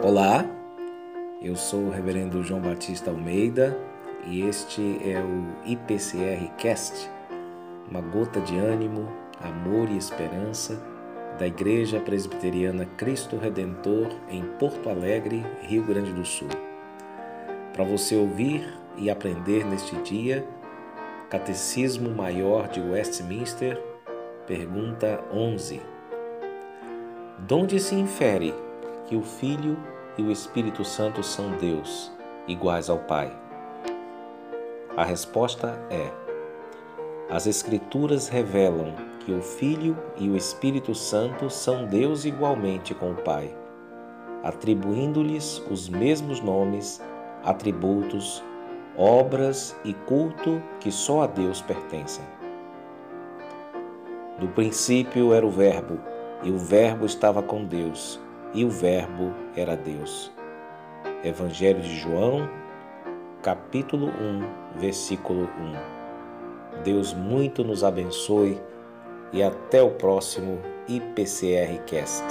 Olá, eu sou o Reverendo João Batista Almeida e este é o IPCR Cast, uma gota de ânimo, amor e esperança da Igreja Presbiteriana Cristo Redentor em Porto Alegre, Rio Grande do Sul. Para você ouvir e aprender neste dia, Catecismo Maior de Westminster, pergunta 11. Donde se infere que o Filho e o Espírito Santo são Deus, iguais ao Pai? A resposta é: As Escrituras revelam que o Filho e o Espírito Santo são Deus igualmente com o Pai, atribuindo-lhes os mesmos nomes, atributos, obras e culto que só a Deus pertencem. No princípio era o Verbo, e o Verbo estava com Deus, e o Verbo era Deus. Evangelho de João, capítulo 1, versículo 1. Deus muito nos abençoe e até o próximo IPCR Cast.